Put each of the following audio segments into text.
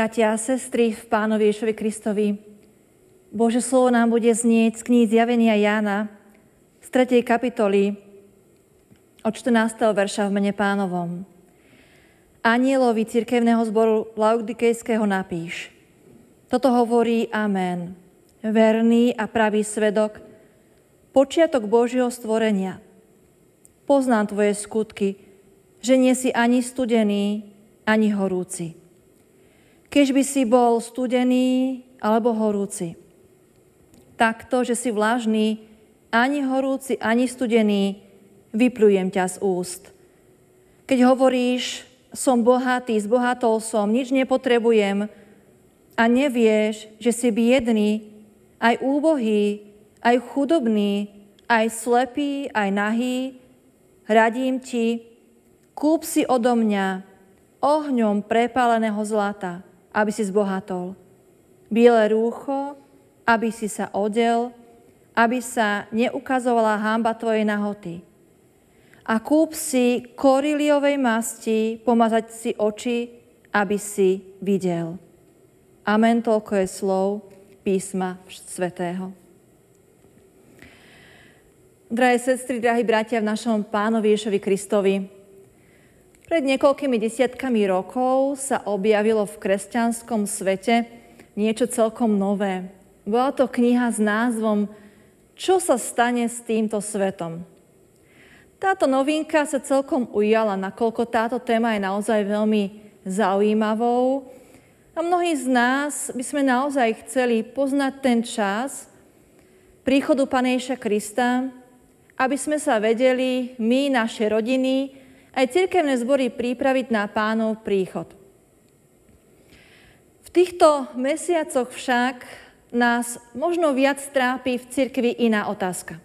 Bratia a sestry v Pánovi Ježovi Kristovi, Bože slovo nám bude znieť z kníh Zjavenia Jána z 3. kapitoly od 14. verša v mene pánovom. Anielovi cirkevného zboru Laudikejského napíš. Toto hovorí Amen. Verný a pravý svedok, počiatok Božieho stvorenia. Poznám tvoje skutky, že nie si ani studený, ani horúci. Keď by si bol studený alebo horúci. Takto, že si vlažný, ani horúci, ani studený, vyplujem ťa z úst. Keď hovoríš, som bohatý, zbohatol som, nič nepotrebujem a nevieš, že si biedný, aj úbohý, aj chudobný, aj slepý, aj nahý, radím ti, kúp si odo mňa ohňom prepáleného zlata, aby si zbohatol. Biele rúcho, aby si sa odel, aby sa neukazovala hamba tvojej nahoty. A kúp si koriliovej masti, pomazať si oči, aby si videl. Amen, toľko je slov písma svätého. Drahé sestry, drahí bratia v našom pánovi Ješovi Kristovi, pred niekoľkými desiatkami rokov sa objavilo v kresťanskom svete niečo celkom nové. Bola to kniha s názvom Čo sa stane s týmto svetom? Táto novinka sa celkom ujala, nakoľko táto téma je naozaj veľmi zaujímavou. A mnohí z nás by sme naozaj chceli poznať ten čas príchodu Panejša Krista, aby sme sa vedeli, my, naše rodiny, aj cirkevné zbory pripraviť na pánov príchod. V týchto mesiacoch však nás možno viac trápi v cirkvi iná otázka.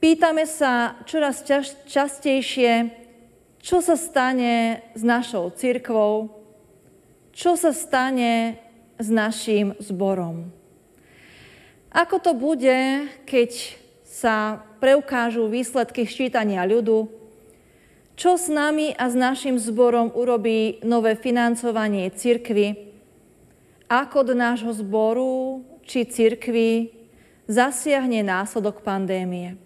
Pýtame sa čoraz častejšie, čo sa stane s našou cirkvou, čo sa stane s našim zborom. Ako to bude, keď sa preukážu výsledky ščítania ľudu, čo s nami a s našim zborom urobí nové financovanie cirkvy? Ako do nášho zboru či cirkvy zasiahne následok pandémie?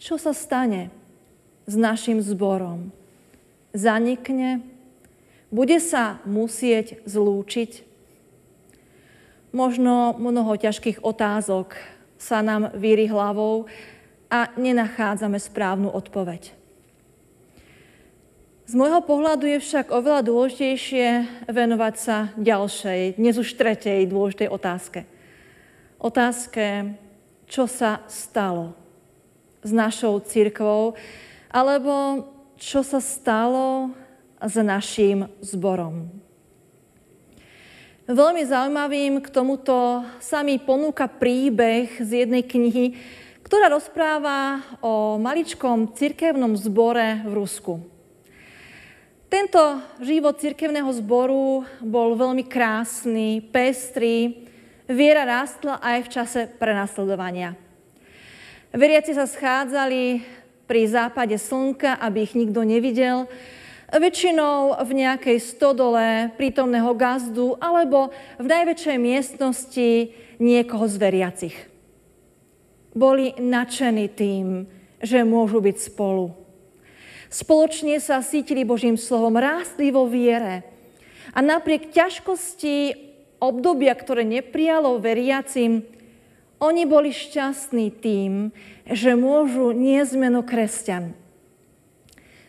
Čo sa stane s našim zborom? Zanikne? Bude sa musieť zlúčiť? Možno mnoho ťažkých otázok sa nám víri hlavou a nenachádzame správnu odpoveď. Z môjho pohľadu je však oveľa dôležitejšie venovať sa ďalšej, dnes už tretej dôležitej otázke. Otázke, čo sa stalo s našou církvou, alebo čo sa stalo s naším zborom. Veľmi zaujímavým k tomuto sa mi ponúka príbeh z jednej knihy, ktorá rozpráva o maličkom cirkevnom zbore v Rusku. Tento život cirkevného zboru bol veľmi krásny, pestrý. Viera rástla aj v čase prenasledovania. Veriaci sa schádzali pri západe slnka, aby ich nikto nevidel, väčšinou v nejakej stodole prítomného gazdu alebo v najväčšej miestnosti niekoho z veriacich. Boli nadšení tým, že môžu byť spolu Spoločne sa cítili Božím slovom, rástli vo viere. A napriek ťažkosti obdobia, ktoré neprijalo veriacim, oni boli šťastní tým, že môžu niezmeno kresťan.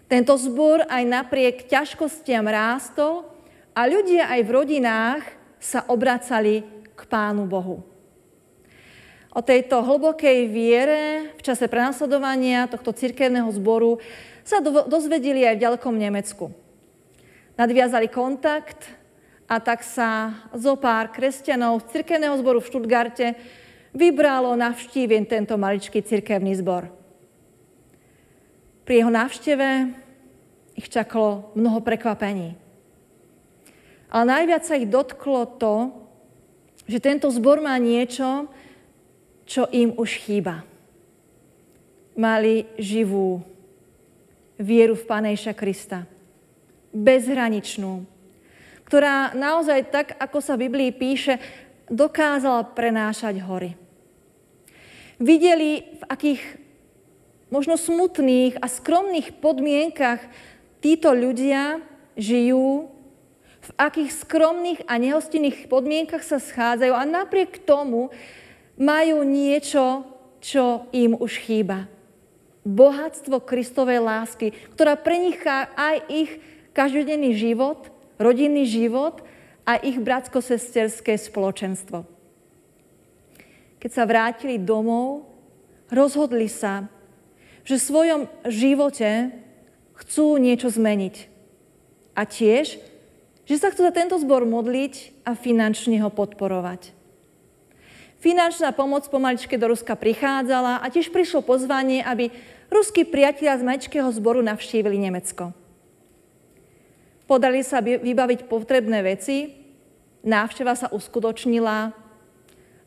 Tento zbor aj napriek ťažkostiam rástol a ľudia aj v rodinách sa obracali k Pánu Bohu. O tejto hlbokej viere v čase prenasledovania tohto cirkevného zboru sa dozvedeli aj v ďalekom Nemecku. Nadviazali kontakt a tak sa zo pár kresťanov z cirkevného zboru v Štutgarte vybralo navštíviť tento maličký cirkevný zbor. Pri jeho návšteve ich čakalo mnoho prekvapení. Ale najviac sa ich dotklo to, že tento zbor má niečo, čo im už chýba. Mali živú vieru v Pánejša Krista. Bezhraničnú, ktorá naozaj tak, ako sa v Biblii píše, dokázala prenášať hory. Videli, v akých možno smutných a skromných podmienkach títo ľudia žijú, v akých skromných a nehostinných podmienkach sa schádzajú a napriek tomu majú niečo, čo im už chýba. Bohatstvo Kristovej lásky, ktorá preniká aj ich každodenný život, rodinný život a ich bratsko-sesterské spoločenstvo. Keď sa vrátili domov, rozhodli sa, že v svojom živote chcú niečo zmeniť. A tiež, že sa chcú za tento zbor modliť a finančne ho podporovať. Finančná pomoc pomaličke do Ruska prichádzala a tiež prišlo pozvanie, aby ruskí priatelia z maličkého zboru navštívili Nemecko. Podali sa vybaviť potrebné veci, návšteva sa uskutočnila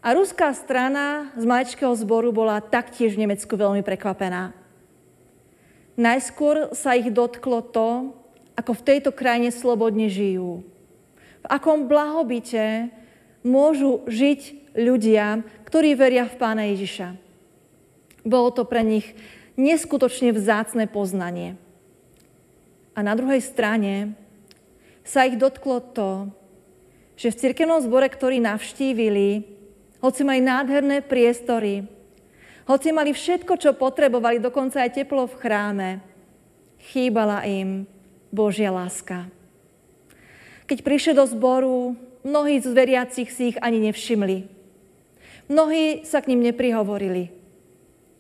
a ruská strana z maličkého zboru bola taktiež v Nemecku veľmi prekvapená. Najskôr sa ich dotklo to, ako v tejto krajine slobodne žijú. V akom blahobite môžu žiť ľudia, ktorí veria v Pána Ježiša. Bolo to pre nich neskutočne vzácne poznanie. A na druhej strane sa ich dotklo to, že v cirkevnom zbore, ktorý navštívili, hoci mali nádherné priestory, hoci mali všetko, čo potrebovali, dokonca aj teplo v chráme, chýbala im Božia láska. Keď prišli do zboru, mnohí z veriacich si ich ani nevšimli. Mnohí sa k ním neprihovorili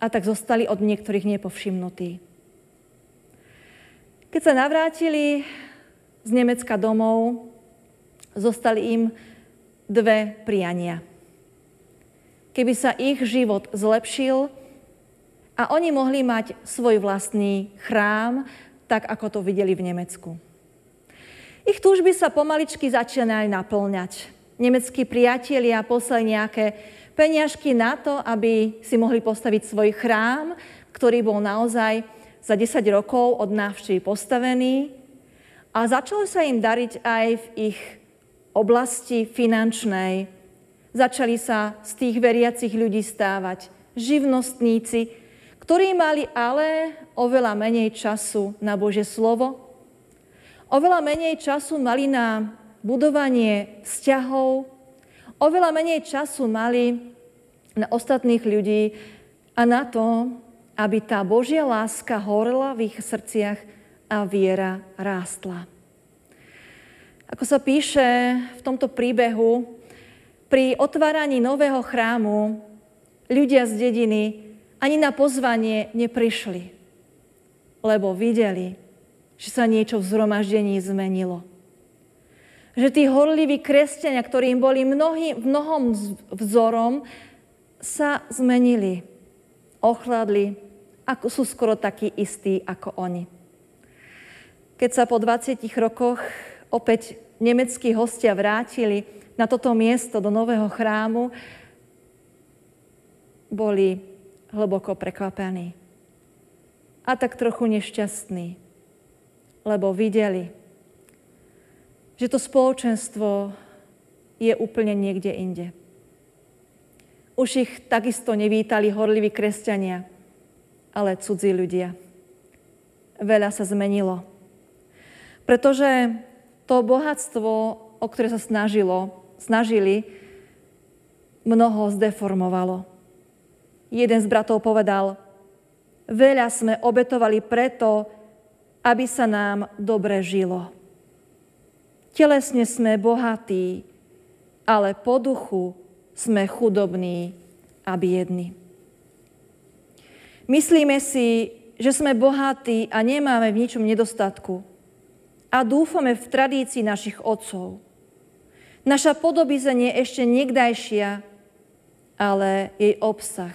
a tak zostali od niektorých nepovšimnutí. Keď sa navrátili z Nemecka domov, zostali im dve priania. Keby sa ich život zlepšil a oni mohli mať svoj vlastný chrám, tak ako to videli v Nemecku. Ich túžby sa pomaličky začínali naplňať. Nemeckí priatelia poslali nejaké peniažky na to, aby si mohli postaviť svoj chrám, ktorý bol naozaj za 10 rokov od návštevy postavený a začalo sa im dariť aj v ich oblasti finančnej. Začali sa z tých veriacich ľudí stávať živnostníci, ktorí mali ale oveľa menej času na Bože slovo, oveľa menej času mali na budovanie vzťahov, oveľa menej času mali na ostatných ľudí a na to, aby tá Božia láska horela v ich srdciach a viera rástla. Ako sa píše v tomto príbehu, pri otváraní nového chrámu ľudia z dediny ani na pozvanie neprišli, lebo videli, že sa niečo v zhromaždení zmenilo. Že tí horliví kresťania, ktorí im boli mnohý, mnohom vzorom, sa zmenili, ochladli a sú skoro takí istí ako oni. Keď sa po 20 rokoch opäť nemeckí hostia vrátili na toto miesto do nového chrámu, boli hlboko prekvapení. A tak trochu nešťastní, lebo videli, že to spoločenstvo je úplne niekde inde. Už ich takisto nevítali horliví kresťania, ale cudzí ľudia. Veľa sa zmenilo. Pretože to bohatstvo, o ktoré sa snažilo, snažili, mnoho zdeformovalo. Jeden z bratov povedal, veľa sme obetovali preto, aby sa nám dobre žilo. Telesne sme bohatí, ale po duchu sme chudobní a biední. Myslíme si, že sme bohatí a nemáme v ničom nedostatku a dúfame v tradícii našich otcov. Naša podobizeň je ešte niekdajšia, ale jej obsah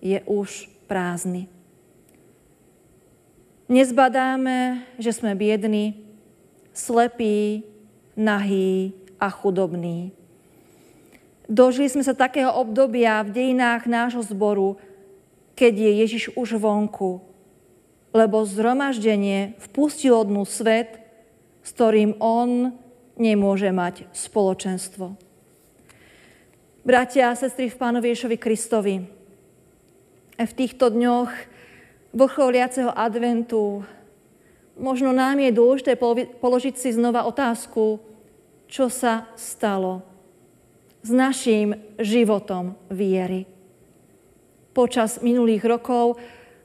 je už prázdny. Nezbadáme, že sme biední, slepí, nahí a chudobní. Dožili sme sa takého obdobia v dejinách nášho zboru, keď je Ježiš už vonku, lebo zhromaždenie vpustilo dnu svet s ktorým on nemôže mať spoločenstvo. Bratia a sestry v Pánovi Ješovi Kristovi, v týchto dňoch vrcholiaceho adventu možno nám je dôležité položiť si znova otázku, čo sa stalo s našim životom viery počas minulých rokov,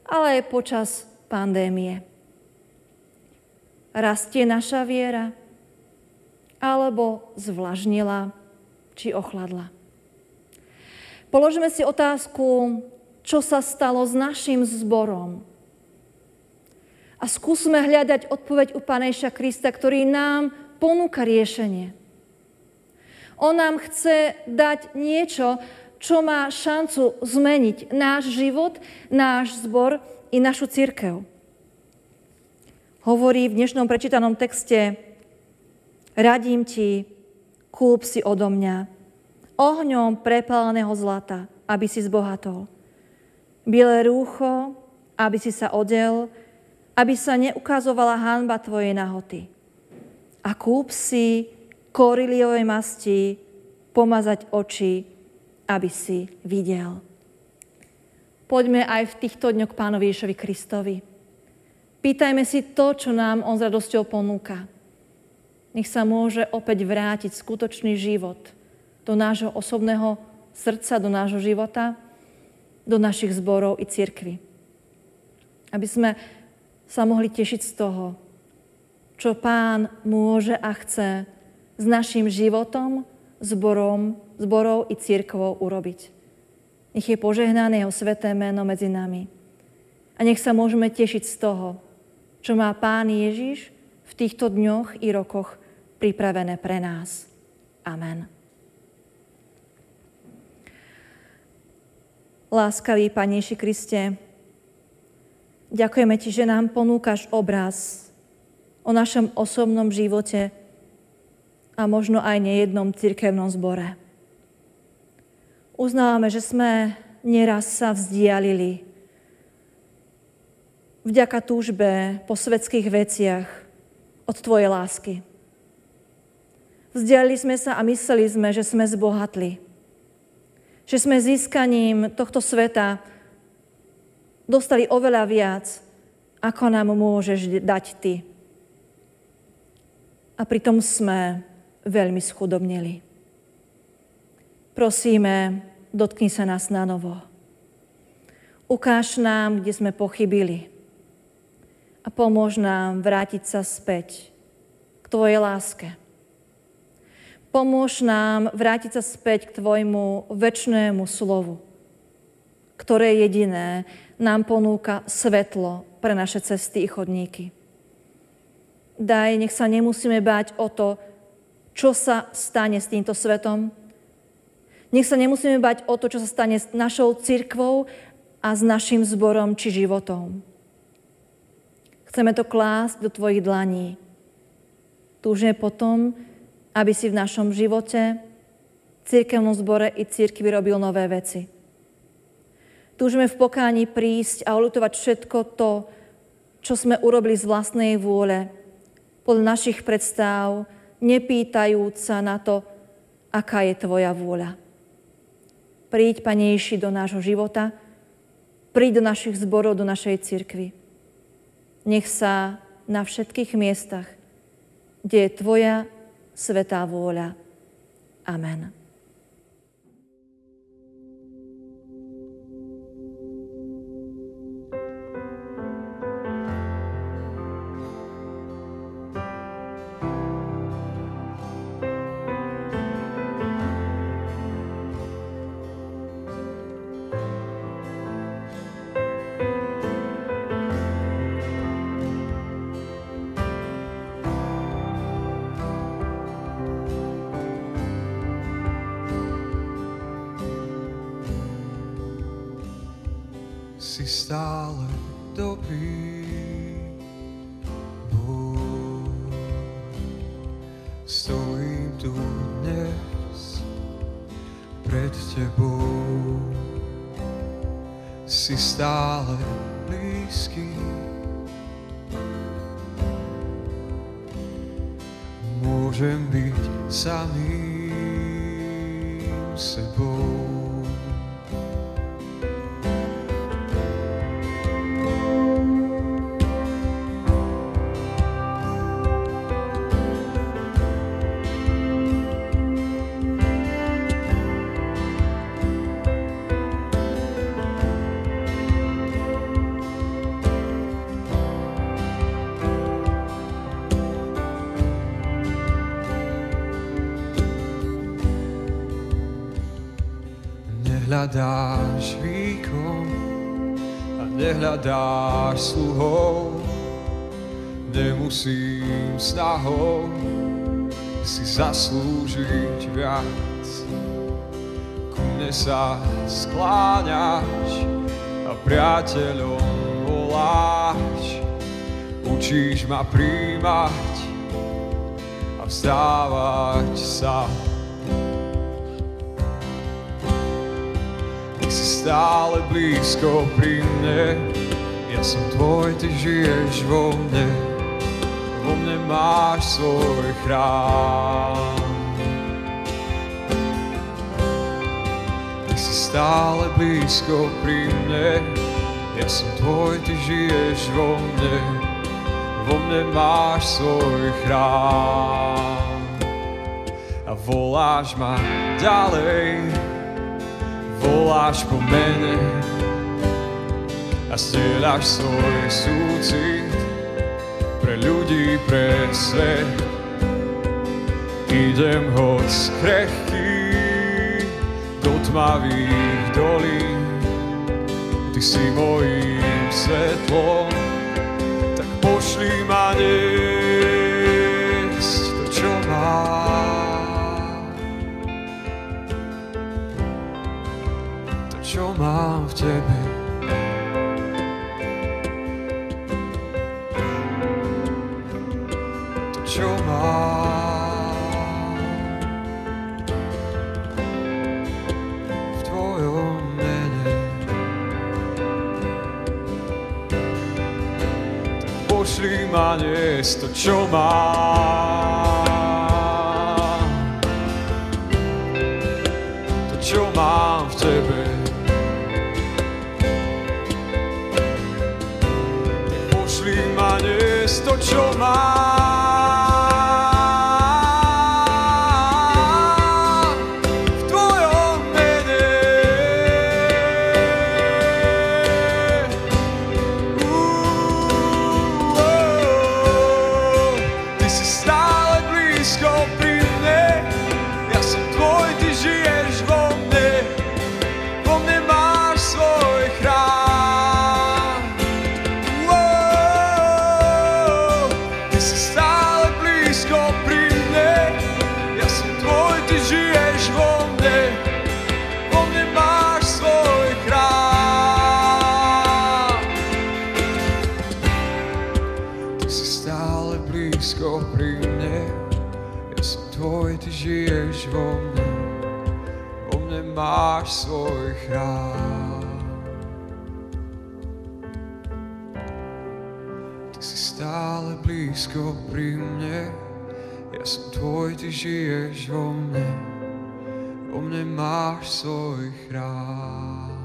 ale aj počas pandémie. Rastie naša viera? Alebo zvlažnila či ochladla? Položme si otázku, čo sa stalo s našim zborom. A skúsme hľadať odpoveď u Panejša Krista, ktorý nám ponúka riešenie. On nám chce dať niečo, čo má šancu zmeniť náš život, náš zbor i našu církev. Hovorí v dnešnom prečítanom texte, radím ti, kúp si odo mňa, ohňom prepáleného zlata, aby si zbohatol. Biele rúcho, aby si sa odel, aby sa neukazovala hanba tvojej nahoty. A kúp si koriliovej masti, pomazať oči, aby si videl. Poďme aj v týchto dňoch Pánovi Ježovi Kristovi. Pýtajme si to, čo nám On s radosťou ponúka. Nech sa môže opäť vrátiť skutočný život do nášho osobného srdca, do nášho života, do našich zborov i cirkvy. Aby sme sa mohli tešiť z toho, čo Pán môže a chce s našim životom, zborom, zborov i církvou urobiť. Nech je požehnané jeho sveté meno medzi nami. A nech sa môžeme tešiť z toho, čo má Pán Ježiš v týchto dňoch i rokoch pripravené pre nás. Amen. Láskavý Panejši Kriste, ďakujeme Ti, že nám ponúkaš obraz o našom osobnom živote a možno aj nejednom cirkevnom zbore. Uznávame, že sme nieraz sa vzdialili vďaka túžbe po svetských veciach od Tvojej lásky. Vzdialili sme sa a mysleli sme, že sme zbohatli. Že sme získaním tohto sveta dostali oveľa viac, ako nám môžeš dať Ty. A pritom sme veľmi schudobnili. Prosíme, dotkni sa nás na novo. Ukáž nám, kde sme pochybili a pomôž nám vrátiť sa späť k Tvojej láske. Pomôž nám vrátiť sa späť k Tvojmu väčšnému slovu, ktoré jediné nám ponúka svetlo pre naše cesty i chodníky. Daj, nech sa nemusíme báť o to, čo sa stane s týmto svetom, nech sa nemusíme bať o to, čo sa stane s našou cirkvou a s našim zborom či životom. Chceme to klásť do Tvojich dlaní. Túžime potom, aby si v našom živote, církevnom zbore i církvi robil nové veci. Túžime v pokání prísť a olutovať všetko to, čo sme urobili z vlastnej vôle, podľa našich predstav, nepýtajúc sa na to, aká je Tvoja vôľa. Príď, Panejši, do nášho života, príď do našich zborov, do našej cirkvy. Nech sa na všetkých miestach, kde je Tvoja svetá vôľa. Amen. Stále dobrý. Bůh. Stojím tu dnes pred tebou. Si stále blízky. Môžem byť samým sebou. Nehľadáš sluhov, nemusím snahou si zaslúžiť viac. Ku mne sa skláňaš a priateľom voláš, učíš ma príjmať a vzdávať sa stále blízko pri mne. Ja som tvoj, ty žiješ vo mne, vo mne máš svoj chrám. Ty si stále blízko pri mne, ja som tvoj, ty žiješ vo mne, vo mne máš svoj chrám. A voláš ma ďalej, voláš po mene a stieľaš svoj súcit pre ľudí, pre svet. Idem hoď krehký do tmavých dolín, ty si mojím svetlom, tak pošli ma niesť mám v tebe. To, čo mám v tvojom mene. Pošli ma dnes to, čo mám. Dnes to, čo Ty si stále blízko pri mne, ja som tvoj, ty žiješ vo mne, vo mne máš svoj chrám.